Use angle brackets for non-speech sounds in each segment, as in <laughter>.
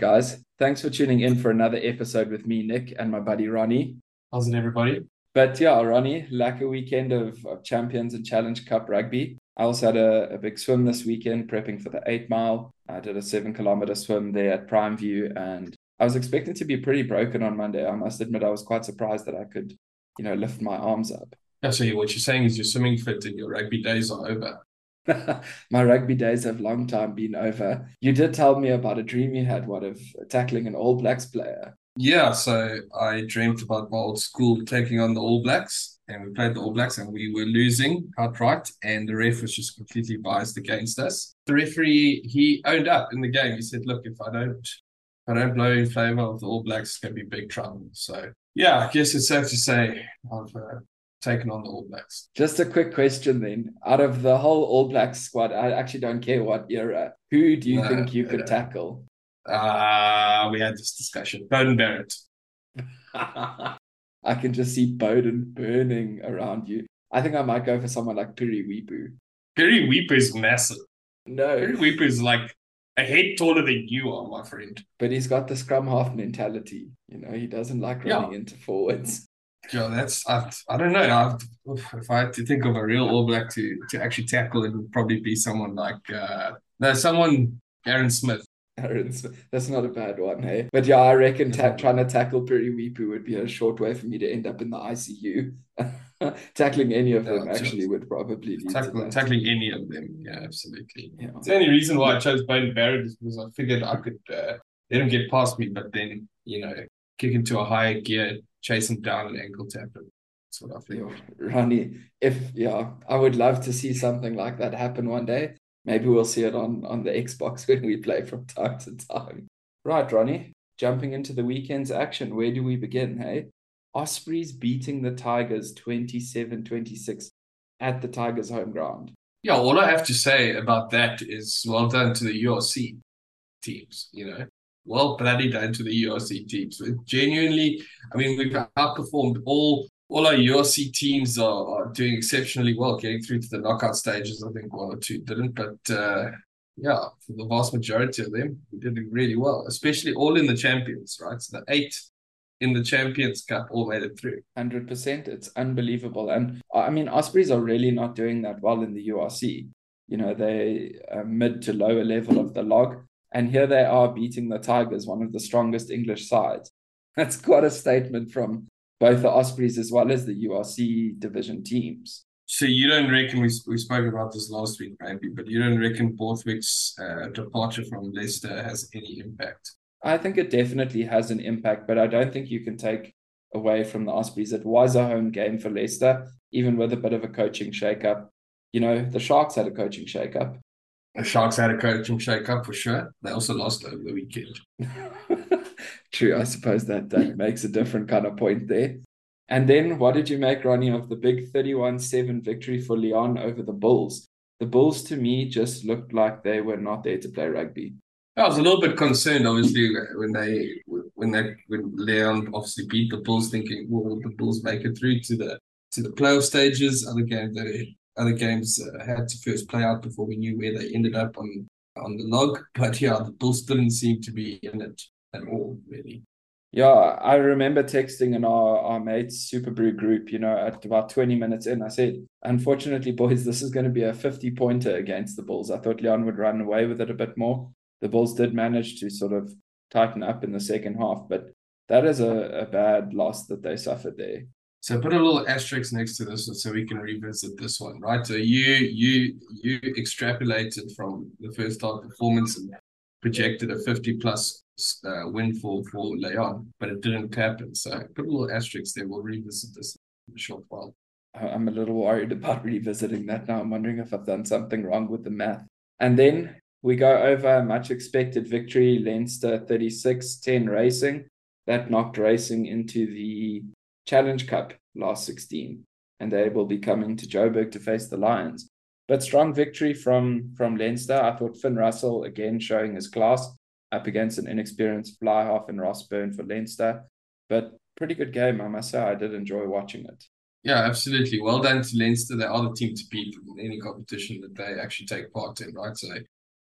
Guys? Thanks for tuning in for another episode with me, Nick, and my buddy Ronnie. How's it, everybody? But yeah, Ronnie, like a weekend of, of Champions and Challenge Cup rugby. I also had a, a big swim this weekend, prepping for the eight mile. I did a seven kilometer swim there at Prime View, and I was expecting to be pretty broken on Monday. I must admit, I was quite surprised that I could, you know, lift my arms up. Yeah, so what you're saying is your swimming fit and your rugby days are over. <laughs> my rugby days have long time been over. You did tell me about a dream you had, what of tackling an All Blacks player. Yeah, so I dreamt about my old school taking on the All Blacks, and we played the All Blacks, and we were losing outright, and the ref was just completely biased against us. The referee he owned up in the game. He said, "Look, if I don't, if I don't blow in favour of the All Blacks, it's going to be big trouble." So yeah, I guess it's safe to say I've uh, taken on the All Blacks. Just a quick question then. Out of the whole All Blacks squad, I actually don't care what era. Who do you no, think you could tackle? Uh, we had this discussion. Beauden Barrett. <laughs> I can just see Beauden burning around you. I think I might go for someone like Piri Weepu. Piri Weepu is massive. No. Piri Weepu is like a head taller than you are, my friend. But he's got the scrum half mentality. You know, he doesn't like running yeah. into forwards. Yeah, that's I, I don't know. I've, if I had to think of a real All Black to to actually tackle, it would probably be someone like uh no, someone Aaron Smith. Aaron Smith. That's not a bad one, hey. But yeah, I reckon ta- trying to tackle Piri Weepu would be a short way for me to end up in the ICU. <laughs> tackling any of them actually would probably lead tackling, tackling any of them. Yeah, absolutely. Yeah. the only reason why I chose Beauden Barrett is because I figured I could uh, let him get past me, but then you know kick into a higher gear, chase him down, and ankle tap him. That's what I think. Ronnie, if yeah, I would love to see something like that happen one day. Maybe we'll see it on on the Xbox <laughs> when we play from time to time. Right, Ronnie, jumping into the weekend's action. Where do we begin? Hey, Ospreys beating the Tigers 27-26 at the Tigers' home ground. Yeah, all I have to say about that is well done to the URC teams. You know, well bloody done to the URC teams. Genuinely, I mean, we've outperformed all all our URC teams are, are doing exceptionally well, getting through to the knockout stages. I think one or two didn't, but uh, yeah, for the vast majority of them, we did really well, especially all in the champions, right? So the eight in the Champions Cup all made it through. 100%. It's unbelievable. And I mean, Ospreys are really not doing that well in the URC. You know, they mid to lower level of the log. And here they are beating the Tigers, one of the strongest English sides. <laughs> That's quite a statement from both the Ospreys as well as the URC division teams. So you don't reckon we we spoke about this last week, maybe, but you don't reckon Borthwick's uh, departure from Leicester has any impact? I think it definitely has an impact, but I don't think you can take away from the Ospreys. It was a home game for Leicester, even with a bit of a coaching shakeup. You know, the Sharks had a coaching shakeup. The Sharks had a coaching shake-up for sure. They also lost over the weekend. <laughs> True, I suppose that, that makes a different kind of point there. And then what did you make, Ronnie, of the big 31-7 victory for Lyon over the Bulls? The Bulls, to me, just looked like they were not there to play rugby. I was a little bit concerned, obviously, when they when they when Lyon obviously beat the Bulls, thinking, "Will the Bulls make it through to the to the playoff stages?" Other game they other games uh, had to first play out before we knew where they ended up on on the log. <laughs> But yeah, the Bulls didn't seem to be in it at all, really. Yeah, I remember texting in our, our mates SuperBru group, you know, at about 20 minutes in, I said, unfortunately, boys, this is going to be a 50 pointer against the Bulls. I thought Lyon would run away with it a bit more. The Bulls did manage to sort of tighten up in the second half, but that is a, a bad loss that they suffered there. So put a little asterisk next to this so we can revisit this one, right? So you you you extrapolated from the first half performance and projected a 50 plus uh, win for, for Lyon, but it didn't happen. So put a little asterisk there. We'll revisit this in a short while. I'm a little worried about <laughs> revisiting that now. I'm wondering if I've done something wrong with the math. And then we go over a much expected victory, Leinster 36 10 Racing. That knocked Racing into the Challenge Cup last 16, and they will be coming to Joburg to face the Lions. But strong victory from from Leinster. I thought Finn Russell again showing his class up against an inexperienced fly half in Ross Byrne for Leinster. But pretty good game, I must say. I did enjoy watching it. Yeah, absolutely. Well done to Leinster. They are the team to beat in any competition that they actually take part in, right? So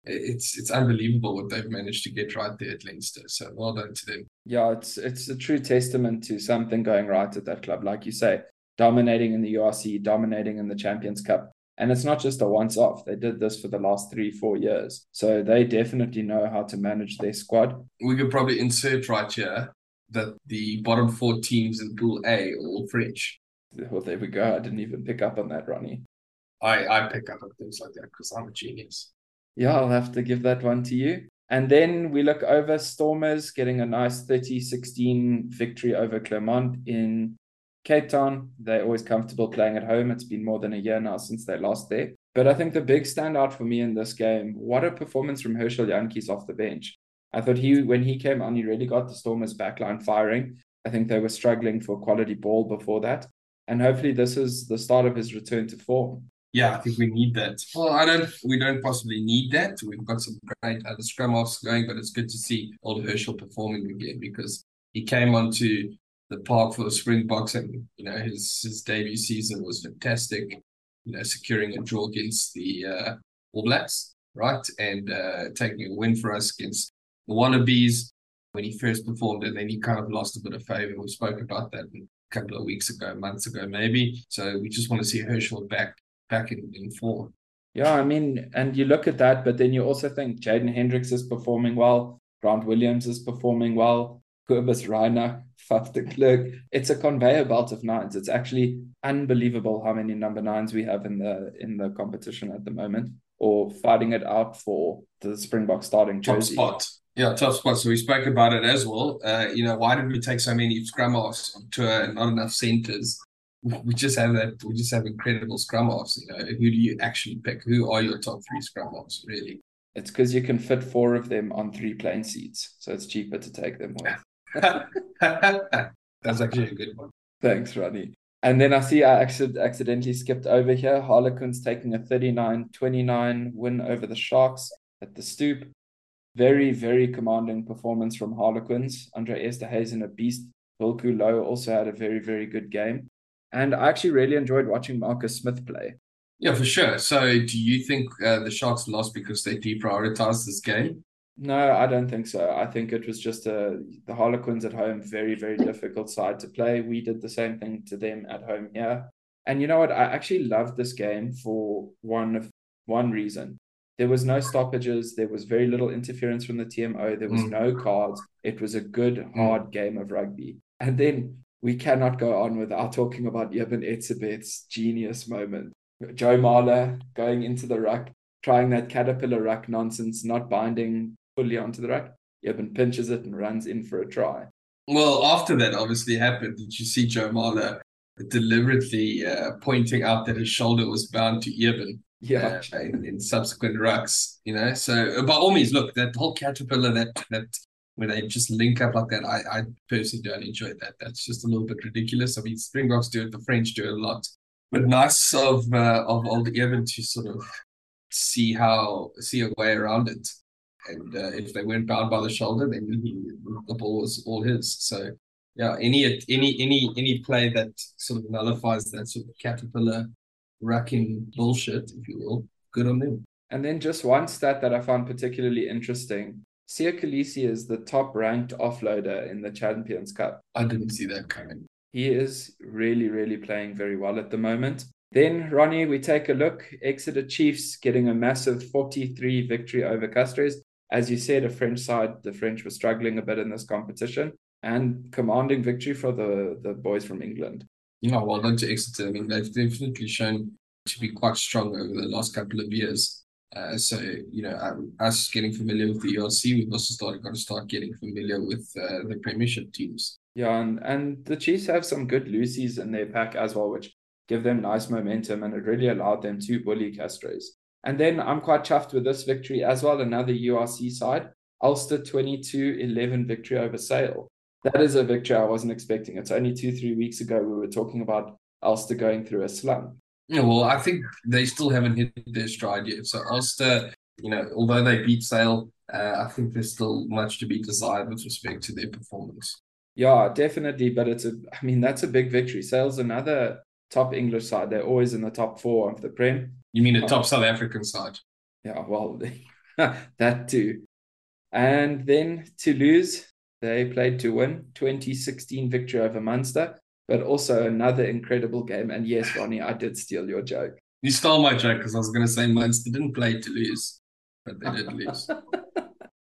it's it's unbelievable what they've managed to get right there at Leinster. So well done to them. Yeah, it's it's a true testament to something going right at that club. Like you say, dominating in the URC, dominating in the Champions Cup. And it's not just a once off. They did this for the last three, four years. So they definitely know how to manage their squad. We could probably insert right here that the bottom four teams in Pool A are all French. Well, there we go. I didn't even pick up on that, Ronnie. I, I pick up on things like that because I'm a genius. Yeah, I'll have to give that one to you. And then we look over Stormers getting a nice 30 16 victory over Clermont in Cape Town. They're always comfortable playing at home. It's been more than a year now since they lost there. But I think the big standout for me in this game, what a performance from Herschel Jantjies off the bench. I thought he, when he came on, he really got the Stormers backline firing. I think they were struggling for quality ball before that. And hopefully this is the start of his return to form. Yeah, I think we need that. Well, I don't. We don't possibly need that. We've got some great other scrum offs going, but it's good to see old Herschel performing again because he came onto the park for the Springboks, and you know his his debut season was fantastic. You know, securing a draw against the uh, All Blacks, right, and uh, taking a win for us against the Wallabies when he first performed, and then he kind of lost a bit of favour. We spoke about that a couple of weeks ago, months ago, maybe. So we just want to see Herschel back back in, in form. Yeah, I mean, and you look at that, but then you also think Jaden Hendrikse is performing well, Grant Williams is performing well, Cobus Reinach, <laughs> Faf de Klerk. It's a conveyor belt of nines. It's actually unbelievable how many number nines we have in the in the competition at the moment, or fighting it out for the Springbok starting jersey. Top spot. Yeah, tough spot. So we spoke about it as well. Uh, you know, why did we take so many scrum offs to uh, not enough centers? We just have that. We just have incredible scrum offs. You know, who do you actually pick? Who are your top three scrum offs? Really? It's because you can fit four of them on three plane seats, so it's cheaper to take them with. <laughs> <laughs> That's actually a good one. Thanks, Ronnie. And then I see I accident- accidentally skipped over here. Harlequins taking a 39 29 win over the Sharks at the Stoop. Very, very commanding performance from Harlequins. Andre Esterhuizen, a beast. Wilco Louw also had a very, very good game. And I actually really enjoyed watching Marcus Smith play. Yeah, for sure. So, do you think uh, the Sharks lost because they deprioritized this game? No, I don't think so. I think it was just a, the Harlequins at home, very, very difficult side to play. We did the same thing to them at home here. And you know what? I actually loved this game for one of one reason. There was no stoppages. There was very little interference from the TMO. There was mm. no cards. It was a good, mm. hard game of rugby. And then we cannot go on without talking about Eben Etzebeth's genius moment. Joe Marler going into the ruck, trying that caterpillar ruck nonsense, not binding fully onto the ruck. Eben pinches it and runs in for a try. Well, after that obviously happened, did you see Joe Marler deliberately uh, pointing out that his shoulder was bound to Eben? Yeah, uh, in, in, subsequent rucks, you know. So uh, by all means, look that whole caterpillar that that when they just link up like that, I I personally don't enjoy that. That's just a little bit ridiculous. I mean, Springboks do it, the French do it a lot, but nice of uh, of old Eben to sort of see how see a way around it and uh, if they weren't bound by the shoulder, then he, the ball was all his. So yeah, any any any any play that sort of nullifies that sort of caterpillar racking bullshit, if you will, good on them. And then just one stat that I found particularly interesting. Siya Kolisi is the top ranked offloader in the Champions Cup. I didn't see that coming. He is really, really playing very well at the moment. Then, Ronnie, we take a look. Exeter Chiefs getting a massive 43 victory over Castres as you said, a French side, the French were struggling a bit in this competition and commanding victory for the, the boys from England. Yeah, well done to Exeter. I mean, they've definitely shown to be quite strong over the last couple of years. Uh, so, you know, us getting familiar with the URC, we've also started got to start getting familiar with uh, the Premiership teams. Yeah, and, and the Chiefs have some good loosies in their pack as well, which give them nice momentum and it really allowed them to bully Castres. And then I'm quite chuffed with this victory as well. Another URC side, Ulster 22 11 victory over Sale. That is a victory I wasn't expecting. It's only two, three weeks ago we were talking about Ulster going through a slump. Yeah, well, I think they still haven't hit their stride yet. So Ulster, you know, although they beat Sale, uh, I think there's still much to be desired with respect to their performance. Yeah, definitely. But it's a, I mean, that's a big victory. Sale's another top English side. They're always in the top four of the Prem. You mean the top South African side? Yeah, well, <laughs> that too. And then Toulouse, they played to win 2016 victory over Munster, but also another incredible game. And yes, Ronnie, I did steal your joke. You stole my joke because I was going to say Munster didn't play to lose, but they did lose. <laughs>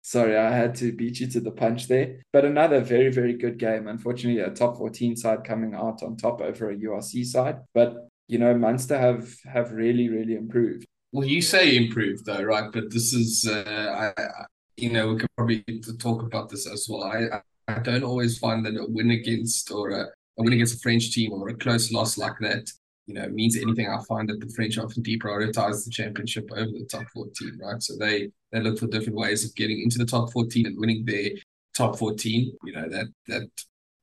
Sorry, I had to beat you to the punch there. But another very, very good game. Unfortunately, a top 14 side coming out on top over a URC side. But, you know, Munster have have really, really improved. Well, you say improved though, right? But this is, uh, I, I, you know, we could probably talk about this as well. I, I don't always find that a win against or a, a win against a French team or a close loss like that you know, means anything, I find that the French often deprioritize the championship over the top 14, right? So they they look for different ways of getting into the top 14 and winning their top 14. You know, that that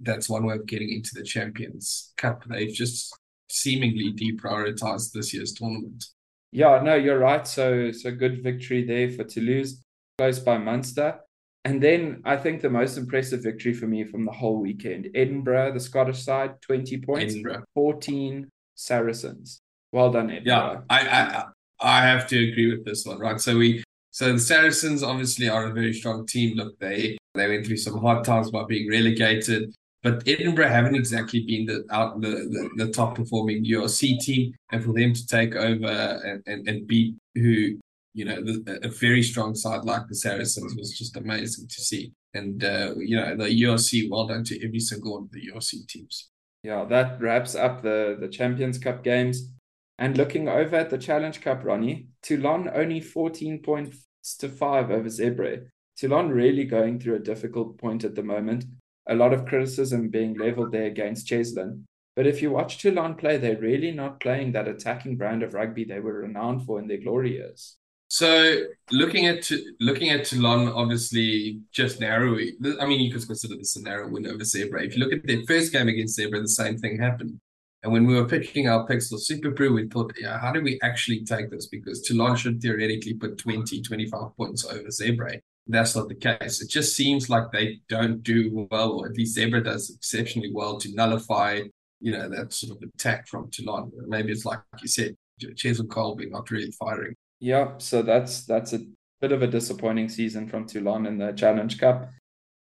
that's one way of getting into the Champions Cup. They've just seemingly deprioritized this year's tournament. Yeah, no, you're right. So so good victory there for Toulouse, close by Munster. And then I think the most impressive victory for me from the whole weekend, Edinburgh, the Scottish side, 20 points, Edinburgh. 14 Saracens. Well done, Edinburgh. Yeah, I, I I have to agree with this one, right? So we so the Saracens obviously are a very strong team. Look, they they went through some hard times by being relegated, but Edinburgh haven't exactly been the out the, the, the top performing URC team, and for them to take over and, and, and beat who you know the, a very strong side like the Saracens was just amazing to see. And uh, you know the URC, well done to every single one of the URC teams yeah, that wraps up the, the Champions Cup games. And looking over at the Challenge Cup, Ronnie, Toulon only 14 points to five over Zebre. Toulon really going through a difficult point at the moment. A lot of criticism being leveled there against Cheslin. But if you watch Toulon play, they're really not playing that attacking brand of rugby they were renowned for in their glory years. So looking at looking at Toulon, obviously just narrowly. I mean, you could consider this a narrow win over Zebre. If you look at their first game against Zebre, the same thing happened. And when we were picking our picks for SuperBru, we thought, yeah, how do we actually take this? Because Toulon should theoretically put 20, 25 points over Zebre. That's not the case. It just seems like they don't do well, or at least Zebre does exceptionally well to nullify, you know, that sort of attack from Toulon. Maybe it's like you said, Cheslin Kolbe not really firing. Yeah, so that's that's a bit of a disappointing season from Toulon in the Challenge Cup.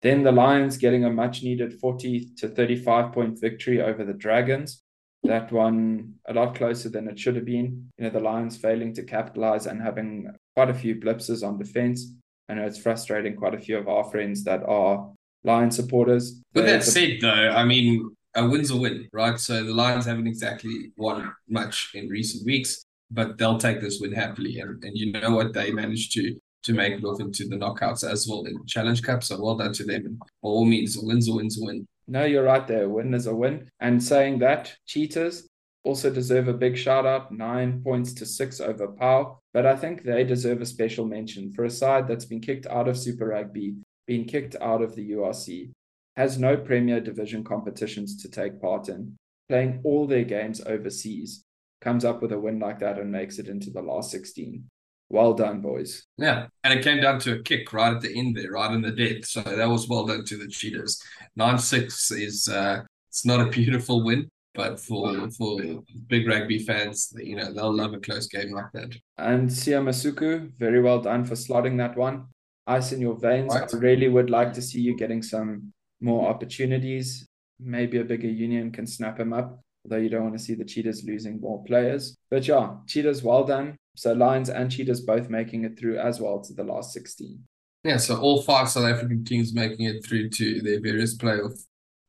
Then the Lions getting a much needed 40 to 35 point victory over the Dragons. That one a lot closer than it should have been. You know, the Lions failing to capitalize and having quite a few blipses on defense. I know it's frustrating quite a few of our friends that are Lion supporters. With that said, though, I mean, a win's a win, right? So the Lions haven't exactly won much in recent weeks but they'll take this win happily. And, and you know what? They managed to to make it off into the knockouts as well in Challenge Cup. So well done to them. And by all means, a win's a win's a win. No, you're right there. A win is a win. And saying that, Cheetahs also deserve a big shout out, nine points to six over Pau. But I think they deserve a special mention for a side that's been kicked out of Super Rugby, been kicked out of the URC, has no Premier Division competitions to take part in, playing all their games overseas comes up with a win like that and makes it into the last 16. Well done, boys. Yeah, and it came down to a kick right at the end there, right in the death. So that was well done to the Cheetahs. Nine six is uh, it's not a beautiful win, but for for big rugby fans, you know they'll love a close game like that. And Siya Masuku, very well done for slotting that one. Ice in your veins. Right. I really would like to see you getting some more opportunities. Maybe a bigger union can snap him up although you don't want to see the Cheetahs losing more players. But yeah, Cheetahs, well done. So Lions and Cheetahs both making it through as well to the last 16. Yeah, so all five South African teams making it through to their various playoff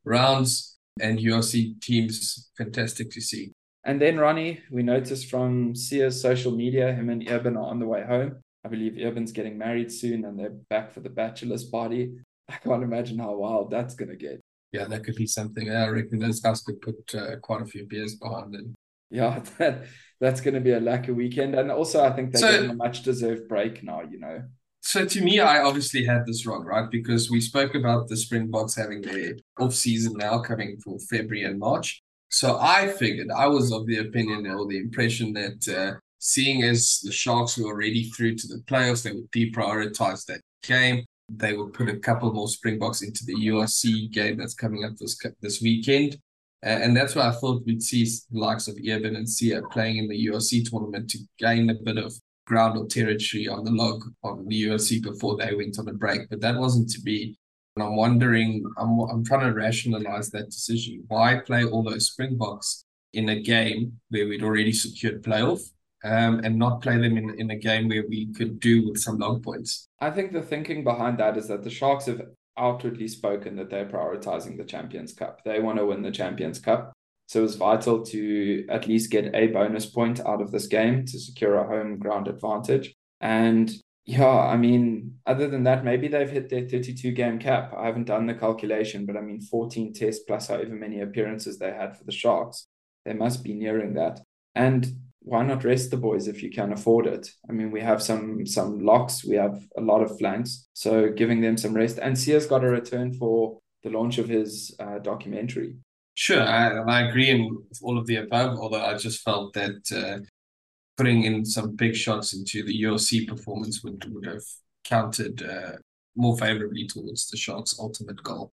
rounds and URC teams, fantastic to see. And then Ronnie, we noticed from Siya's social media, him and Eben are on the way home. I believe Eben's getting married soon and they're back for the bachelor's party. <laughs> I can't imagine how wild that's going to get yeah, that could be something. I reckon those guys could put uh, quite a few beers behind it. Yeah, <laughs> that that's going to be a lucky weekend, and also I think they're so, getting a much deserved break now. You know. So to me, I obviously had this wrong, right? Because we spoke about the Springboks having their off season now coming for February and March. So I figured I was of the opinion or the impression that uh, seeing as the Sharks were already through to the playoffs, they would deprioritize that game they will put a couple more Springboks into the URC game that's coming up this this weekend. Uh, and that's why I thought we'd see the likes of Eben and Siya playing in the URC tournament to gain a bit of ground or territory on the log on the URC before they went on a break, but that wasn't to be. And I'm wondering, I'm I'm trying to rationalize that decision. Why play all those Springboks in a game where we'd already secured playoff? Um, and not play them in, in a game where we could do with some long points. I think the thinking behind that is that the Sharks have outwardly spoken that they're prioritizing the Champions Cup. They want to win the Champions Cup. So it's vital to at least get a bonus point out of this game to secure a home ground advantage. And yeah, I mean, other than that, maybe they've hit their 32 game cap. I haven't done the calculation, but I mean, 14 tests plus however many appearances they had for the Sharks. They must be nearing that. And why not rest the boys if you can afford it? I mean, we have some some locks, we have a lot of flanks, so giving them some rest. And Siya's got a return for the launch of his uh, documentary. Sure, I, I agree in all of the above. Although I just felt that uh, putting in some big shots into the URC performance would would have counted uh, more favorably towards the Sharks' ultimate goal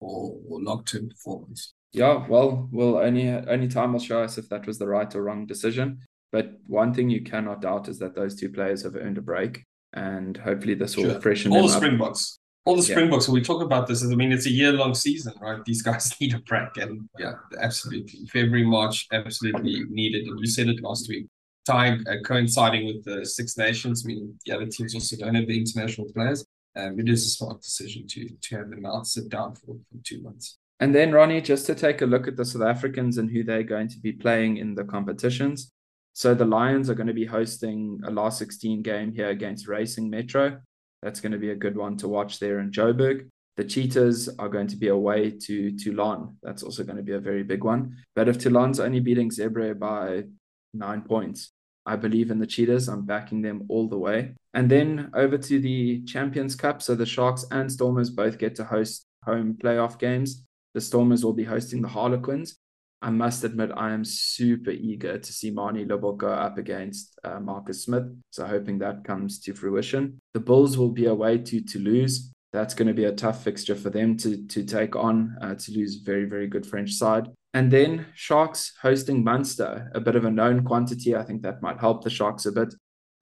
or, or long-term performance. Yeah, well, well, only only time will show us if that was the right or wrong decision. But one thing you cannot doubt is that those two players have earned a break, and hopefully this will sure. freshen all the Springboks all the Springboks, yeah. when we talk about this, I mean, it's a year long season, right? These guys <laughs> need a break. And yeah, absolutely. February, March, absolutely needed. And you said it last week. Time uh, coinciding with the Six Nations. I mean, the other teams also don't have the international players. Um, it is a smart decision to to have them out, sit down for, for two months. And then, Ronnie, just to take a look at the South Africans and who they're going to be playing in the competitions. So the Lions are going to be hosting a last 16 game here against Racing Metro. That's going to be a good one to watch there in Joburg. The Cheetahs are going to be away to Toulon. That's also going to be a very big one. But if Toulon's only beating Zebre by nine points, I believe in the Cheetahs. I'm backing them all the way. And then over to the Champions Cup. So the Sharks and Stormers both get to host home playoff games. The Stormers will be hosting the Harlequins. I must admit, I am super eager to see Manie Libbok go up against uh, Marcus Smith. So, hoping that comes to fruition. The Bulls will be away to Toulouse. That's going to be a tough fixture for them to, to take on. Uh, Toulouse, very, very good French side. And then Sharks hosting Munster, a bit of a known quantity. I think that might help the Sharks a bit.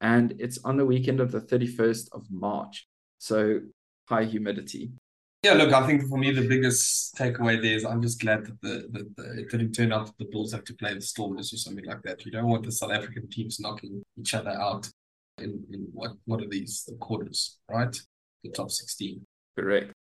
And it's on the weekend of the 31st of March. So, high humidity. Yeah, look, I think for me the biggest takeaway there is I'm just glad that the, the, the it didn't turn out that the Bulls have to play the Stormers or something like that. You don't want the South African teams knocking each other out in, in what what are these the quarters, right? The top sixteen. Correct.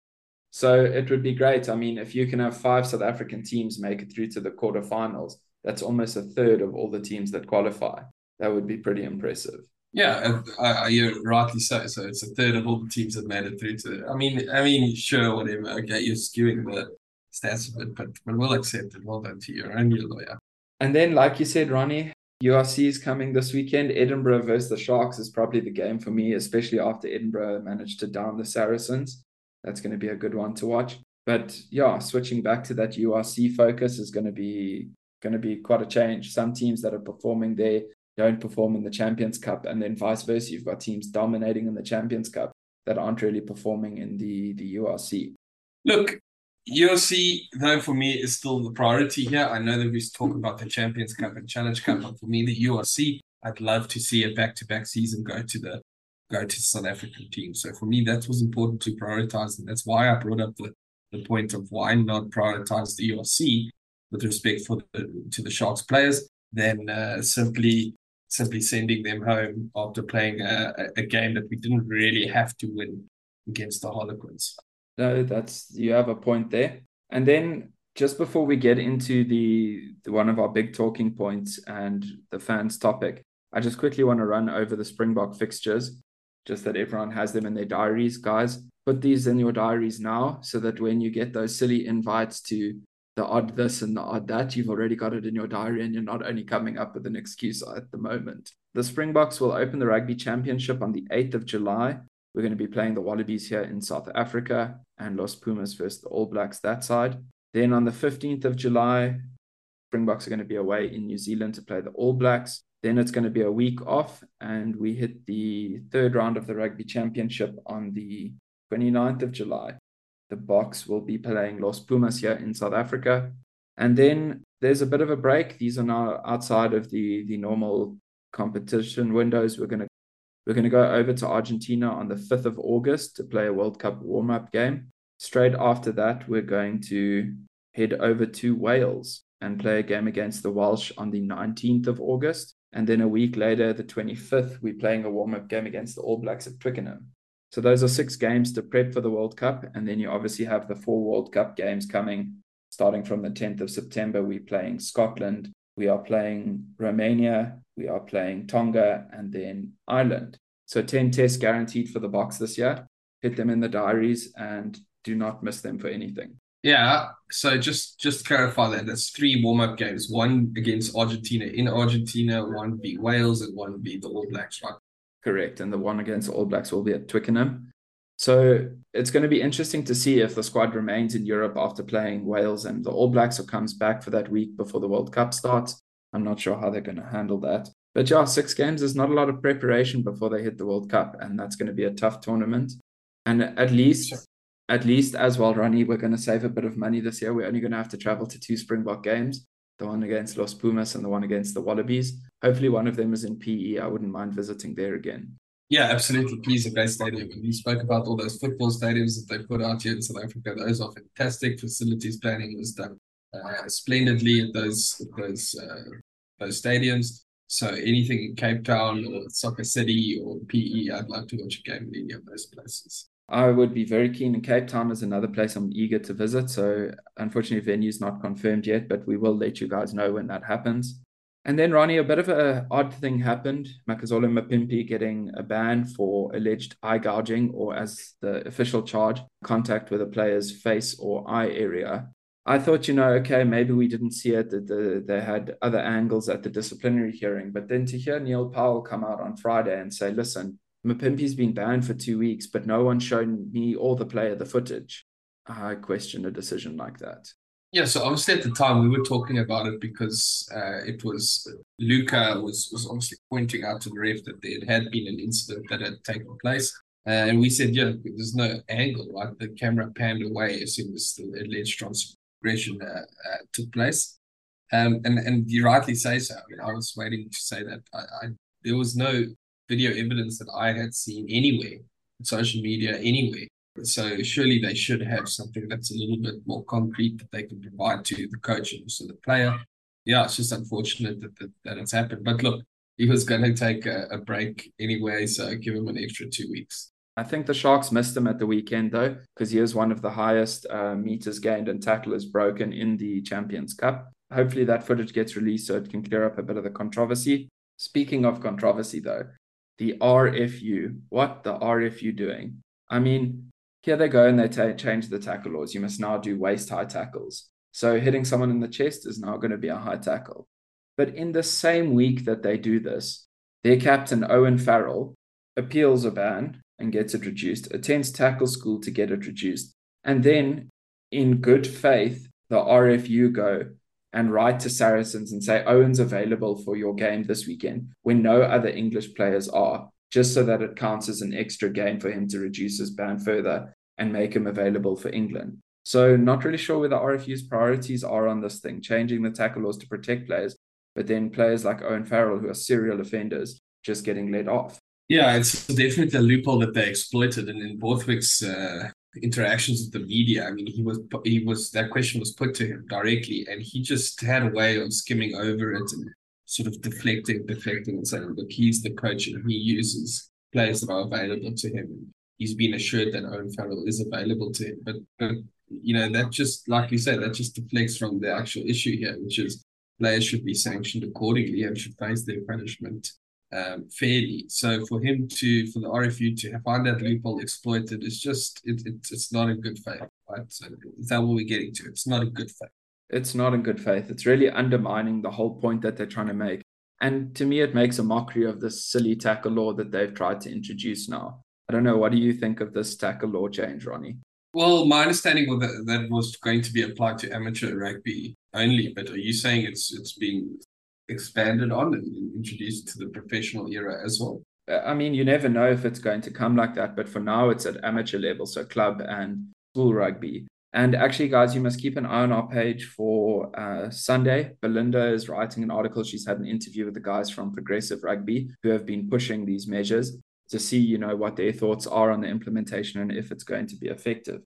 So it would be great. I mean, if you can have five South African teams make it through to the quarterfinals, that's almost a third of all the teams that qualify. That would be pretty impressive. Yeah, uh, you're rightly so. So it's a third of all the teams that made it through to. I mean, I mean, sure, whatever. Okay, you're skewing the stats a bit, but but we'll accept it. Well done to you and your lawyer. And then, like you said, Ronnie, URC is coming this weekend. Edinburgh versus the Sharks is probably the game for me, especially after Edinburgh managed to down the Saracens. That's going to be a good one to watch. But yeah, switching back to that URC focus is going to be going to be quite a change. Some teams that are performing there don't perform in the Champions Cup, and then vice versa. You've got teams dominating in the Champions Cup that aren't really performing in the the URC. Look, URC though for me is still the priority here. I know that we talk about the Champions Cup and Challenge Cup, but for me the URC, I'd love to see a back to back season go to the go to South African team. So for me, that was important to prioritize, and that's why I brought up the the point of why not prioritize the URC with respect for the, to the Sharks players, then uh, simply simply sending them home after playing a, a game that we didn't really have to win against the Harlequins. No, that's you have a point there. And then just before we get into the, the one of our big talking points and the fans topic, I just quickly want to run over the Springbok fixtures, just that everyone has them in their diaries, guys. Put these in your diaries now so that when you get those silly invites to the odd this and the odd that. You've already got it in your diary and you're not only coming up with an excuse at the moment. The Springboks will open the Rugby Championship on the 8th of July. We're going to be playing the Wallabies here in South Africa and Los Pumas versus the All Blacks that side. Then on the 15th of July, Springboks are going to be away in New Zealand to play the All Blacks. Then it's going to be a week off, and we hit the third round of the Rugby Championship on the 29th of July the Boks will be playing Los Pumas here in South Africa. And then there's a bit of a break. These are now outside of the, the normal competition windows. We're going to We're going to go over to Argentina on the 5th of August to play a World Cup warm up game. Straight after that, we're going to head over to Wales and play a game against the Welsh on the 19th of August. And then a week later, the 25th, we're playing a warm up game against the All Blacks at Twickenham. So those are six games to prep for the World Cup. And then you obviously have the four World Cup games coming starting from the 10th of September. We're playing Scotland, we are playing Romania, we are playing Tonga, and then Ireland. So 10 tests guaranteed for the Boks this year. Hit them in the diaries and do not miss them for anything. Yeah, so just just clarify that there's three warm up games: one against Argentina in Argentina, one beat Wales, and one beat the All Blacks, right? Correct, and the one against the All Blacks will be at Twickenham. So it's going to be interesting to see if the squad remains in Europe after playing Wales and the All Blacks or comes back for that week before the World Cup starts. I'm not sure how they're going to handle that. But yeah, six games is not a lot of preparation before they hit the World Cup, and that's going to be a tough tournament. And at least at least as well, Ronnie, we're going to save a bit of money this year. We're only going to have to travel to two Springbok games, the one against Los Pumas and the one against the Wallabies. Hopefully, one of them is in PE. I wouldn't mind visiting there again. Yeah, absolutely. Please, a great stadium. And you spoke about all those football stadiums that they put out here in South Africa. Those are fantastic. Facilities planning was done uh, splendidly at those at those uh, those stadiums. So anything in Cape Town or Soccer City or PE, I'd like to watch a game in any of those places. I would be very keen. And Cape Town is another place I'm eager to visit. So unfortunately, venue's not confirmed yet, but we will let you guys know when that happens. And then Ronnie, a bit of an odd thing happened. Makazole Mapimpi getting a ban for alleged eye gouging, or as the official charge, contact with a player's face or eye area. I thought, you know, okay, maybe we didn't see it. That the, they had other angles at the disciplinary hearing. But then to hear Neil Powell come out on Friday and say, listen, Mapimpi's been banned for two weeks, but no one's shown me or the player the footage. I question a decision like that. Yeah, so obviously at the time we were talking about it because uh, it was Luca was was obviously pointing out to the ref that there had been an incident that had taken place, uh, and we said, yeah, there's no angle, right? The camera panned away as soon as the alleged transgression uh, uh, took place, um, and and you rightly say so. I mean, I was waiting to say that I, I there was no video evidence that I had seen anywhere, social media anywhere. So surely they should have something that's a little bit more concrete that they can provide to the coach and also the player. Yeah, it's just unfortunate that that, that it's happened. But look, he was going to take a, a break anyway, so give him an extra two weeks. I think the Sharks missed him at the weekend though, because he is one of the highest uh, meters gained and tacklers broken in the Champions Cup. Hopefully that footage gets released so it can clear up a bit of the controversy. Speaking of controversy though, the RFU. What the RFU doing? I mean, here they go and they t- change the tackle laws. You must now do waist high tackles. So hitting someone in the chest is now going to be a high tackle. But in the same week that they do this, their captain, Owen Farrell, appeals a ban and gets it reduced, attends tackle school to get it reduced. And then, in good faith, the RFU go, and write to Saracens and say Owen's available for your game this weekend when no other English players are, just so that it counts as an extra game for him to reduce his ban further and make him available for England. So, not really sure where the RFU's priorities are on this thing, changing the tackle laws to protect players, but then players like Owen Farrell, who are serial offenders, just getting let off. Yeah, it's definitely a loophole that they exploited. And in Borthwick's uh, interactions with the media. I mean, he was he was that question was put to him directly, and he just had a way of skimming over it and sort of deflecting, deflecting, and saying, "Look, he's the coach, and he uses players that are available to him. He's been assured that Owen Farrell is available to him." But, but you know, that just like you said, that just deflects from the actual issue here, which is players should be sanctioned accordingly and should face their punishment um, fairly. So for him to, for the RFU to find that loophole exploited, is just it, it, it's not in good faith, right? So is that what we're getting to? It's not in good faith. It's not in good faith. It's really undermining the whole point that they're trying to make. And to me, it makes a mockery of this silly tackle law that they've tried to introduce now. I don't know. What do you think of this tackle law change, Ronnie? Well, my understanding was that that was going to be applied to amateur rugby only, but are you saying it's it's being expanded on and introduced to the professional era as well. Uh, I mean, you never know if it's going to come like that, but for now it's at amateur level, so club and school rugby. And actually, guys, you must keep an eye on our page for uh, Sunday. Belinda is writing an article. She's had an interview with the guys from Progressive Rugby who have been pushing these measures. to see, you know, what their thoughts are on the implementation and if it's going to be effective.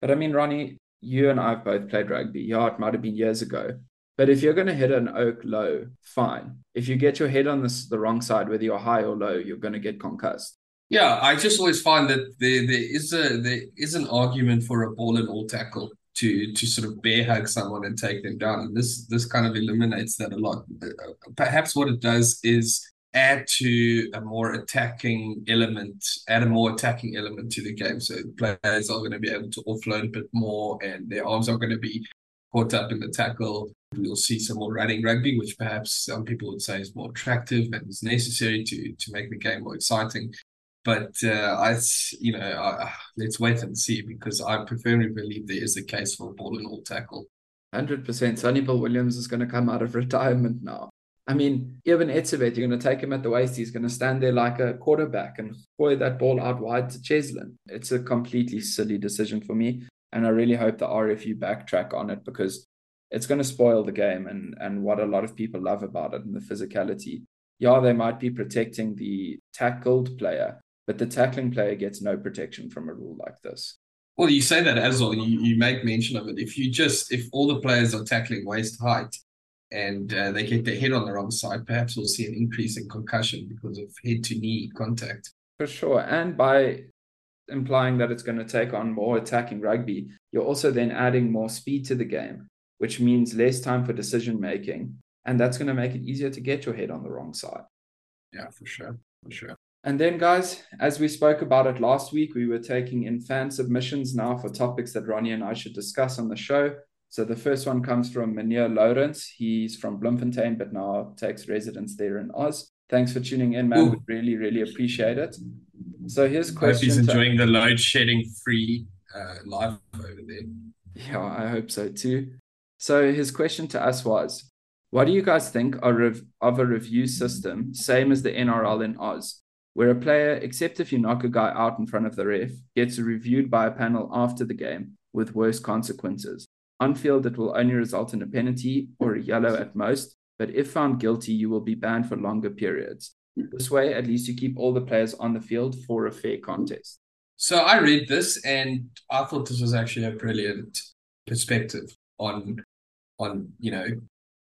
But I mean, Ronnie, you and I've both played rugby. Yeah, it might have been years ago. But if you're going to hit an oak low, fine. If you get your head on this, the wrong side, whether you're high or low, you're going to get concussed. Yeah, I just always find that there there is a there is an argument for a ball and all tackle to to sort of bear hug someone and take them down. And this this kind of eliminates that a lot. Perhaps what it does is add to a more attacking element, add a more attacking element to the game. So players are going to be able to offload a bit more, and their arms are going to be caught up in the tackle. We'll see some more running rugby, which perhaps some people would say is more attractive and is necessary to to make the game more exciting. But uh, I, you know, I, let's wait and see because I firmly believe there is a case for ball and all tackle. Hundred percent. Sonny Bill Williams is going to come out of <laughs> retirement now. I mean, even Etzebeth, you're going to take him at the waist. He's going to stand there like a quarterback and throw that ball out wide to Cheslin. It's a completely silly decision for me. And I really hope the RFU backtrack on it because it's going to spoil the game and, and what a lot of people love about it and the physicality. Yeah, they might be protecting the tackled player, but the tackling player gets no protection from a rule like this. Well, you say that as well. You, you make mention of it. If you just, if all the players are tackling waist height, and uh, they get their head on the wrong side, perhaps we'll see an increase in concussion because of head to knee contact. For sure. And by implying that it's going to take on more attacking rugby, you're also then adding more speed to the game, which means less time for decision making. And that's going to make it easier to get your head on the wrong side. Yeah, for sure. For sure. And then, guys, as we spoke about it last week, we were taking in fan submissions now for topics that Ronnie and I should discuss on the show. So the first one comes from Meneer Lawrence. He's from Bloemfontein, but now takes residence there in Oz. Thanks for tuning in, man. Ooh. We really, really appreciate it. So here's question. Hope he's enjoying to... the load shedding free uh, life over there. Yeah, I hope so too. So his question to us was, what do you guys think of a review system, same as the NRL in Oz, where a player, except if you knock a guy out in front of the ref, gets reviewed by a panel after the game with worse consequences? On field, it will only result in a penalty or a yellow at most, but if found guilty, you will be banned for longer periods. This way, at least you keep all the players on the field for a fair contest. So I read this and I thought this was actually a brilliant perspective on on you know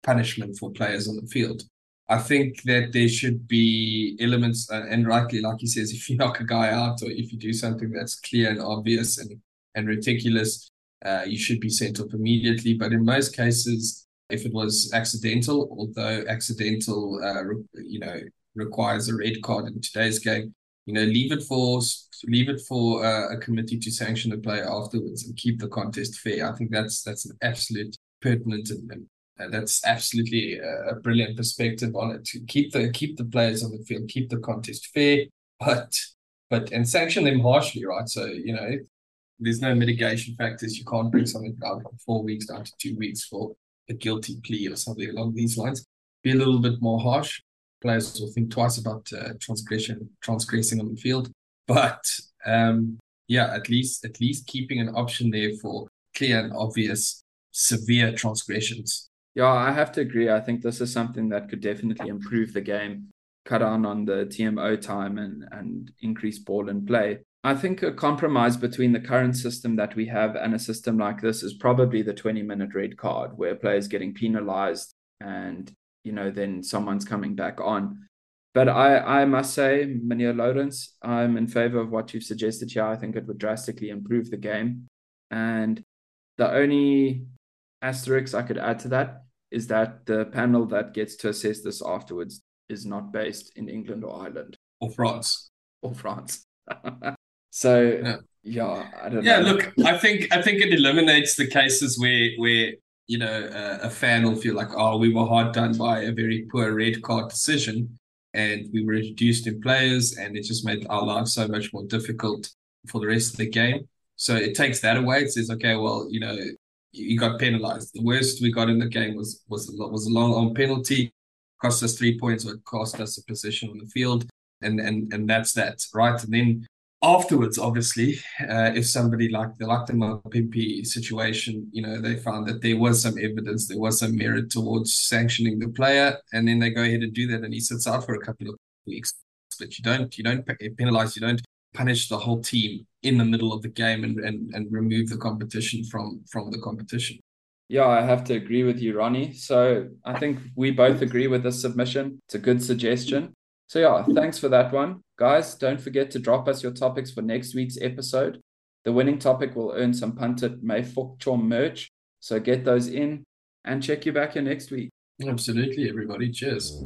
punishment for players on the field. I think that there should be elements, and rightly, like he says, <laughs> if you knock a guy out or if you do something that's clear and obvious and and ridiculous, uh, you should be sent off immediately. But in most cases, if it was accidental, although accidental, uh, you know, requires a red card in today's game, you know, leave it for leave it for uh, a committee to sanction the player afterwards and keep the contest fair. I think that's that's an absolute pertinent and, and that's absolutely a, a brilliant perspective on it to keep the keep the players on the field, keep the contest fair, but but and sanction them harshly, right? So you know, there's no mitigation factors. You can't bring something down from four weeks down to two weeks for a guilty plea or something along these lines. Be a little bit more harsh. Players will think twice about uh, transgression, transgressing on the field. But um, yeah, at least at least keeping an option there for clear and obvious severe transgressions. Yeah, I have to agree. I think this is something that could definitely improve the game, cut down on the TMO time and and increase ball and play. I think a compromise between the current system that we have and a system like this is probably the 20 minute red card where players getting penalized and you know then someone's coming back on. But I, I must say, Meneer Lawrence, I'm in favor of what you've suggested here. I think it would drastically improve the game. And the only asterisk I could add to that is that the panel that gets to assess this afterwards is not based in England or Ireland. Or France. Or France. <laughs> So yeah, yeah I don't yeah, know. look, I think I think it eliminates the cases where where you know uh, a fan will feel like, oh, we were hard done by a very poor red card decision, and we were reduced in players, and it just made our lives so much more difficult for the rest of the game. So it takes that away. It says, okay, well, you know, you got penalized. The worst we got in the game was was was a long on penalty, cost us three points, or cost us a position on the field, and and and that's that, right? And then afterwards, obviously, uh, if somebody like the like the Mapimpi situation, you know, they found that there was some evidence, there was some merit towards sanctioning the player, and then they go ahead and do that, and he sits out for a couple of weeks. but you don't you don't penalize, you don't punish the whole team in the middle of the game and, and, and remove the competition from from the competition. Yeah, I have to agree with you, Ronnie. So I think we both agree with this submission. It's a good suggestion. So yeah, thanks for that one. Guys, don't forget to drop us your topics for next week's episode. The winning topic will earn some punted May Chom merch. So get those in and check you back here next week. Absolutely, everybody. Cheers.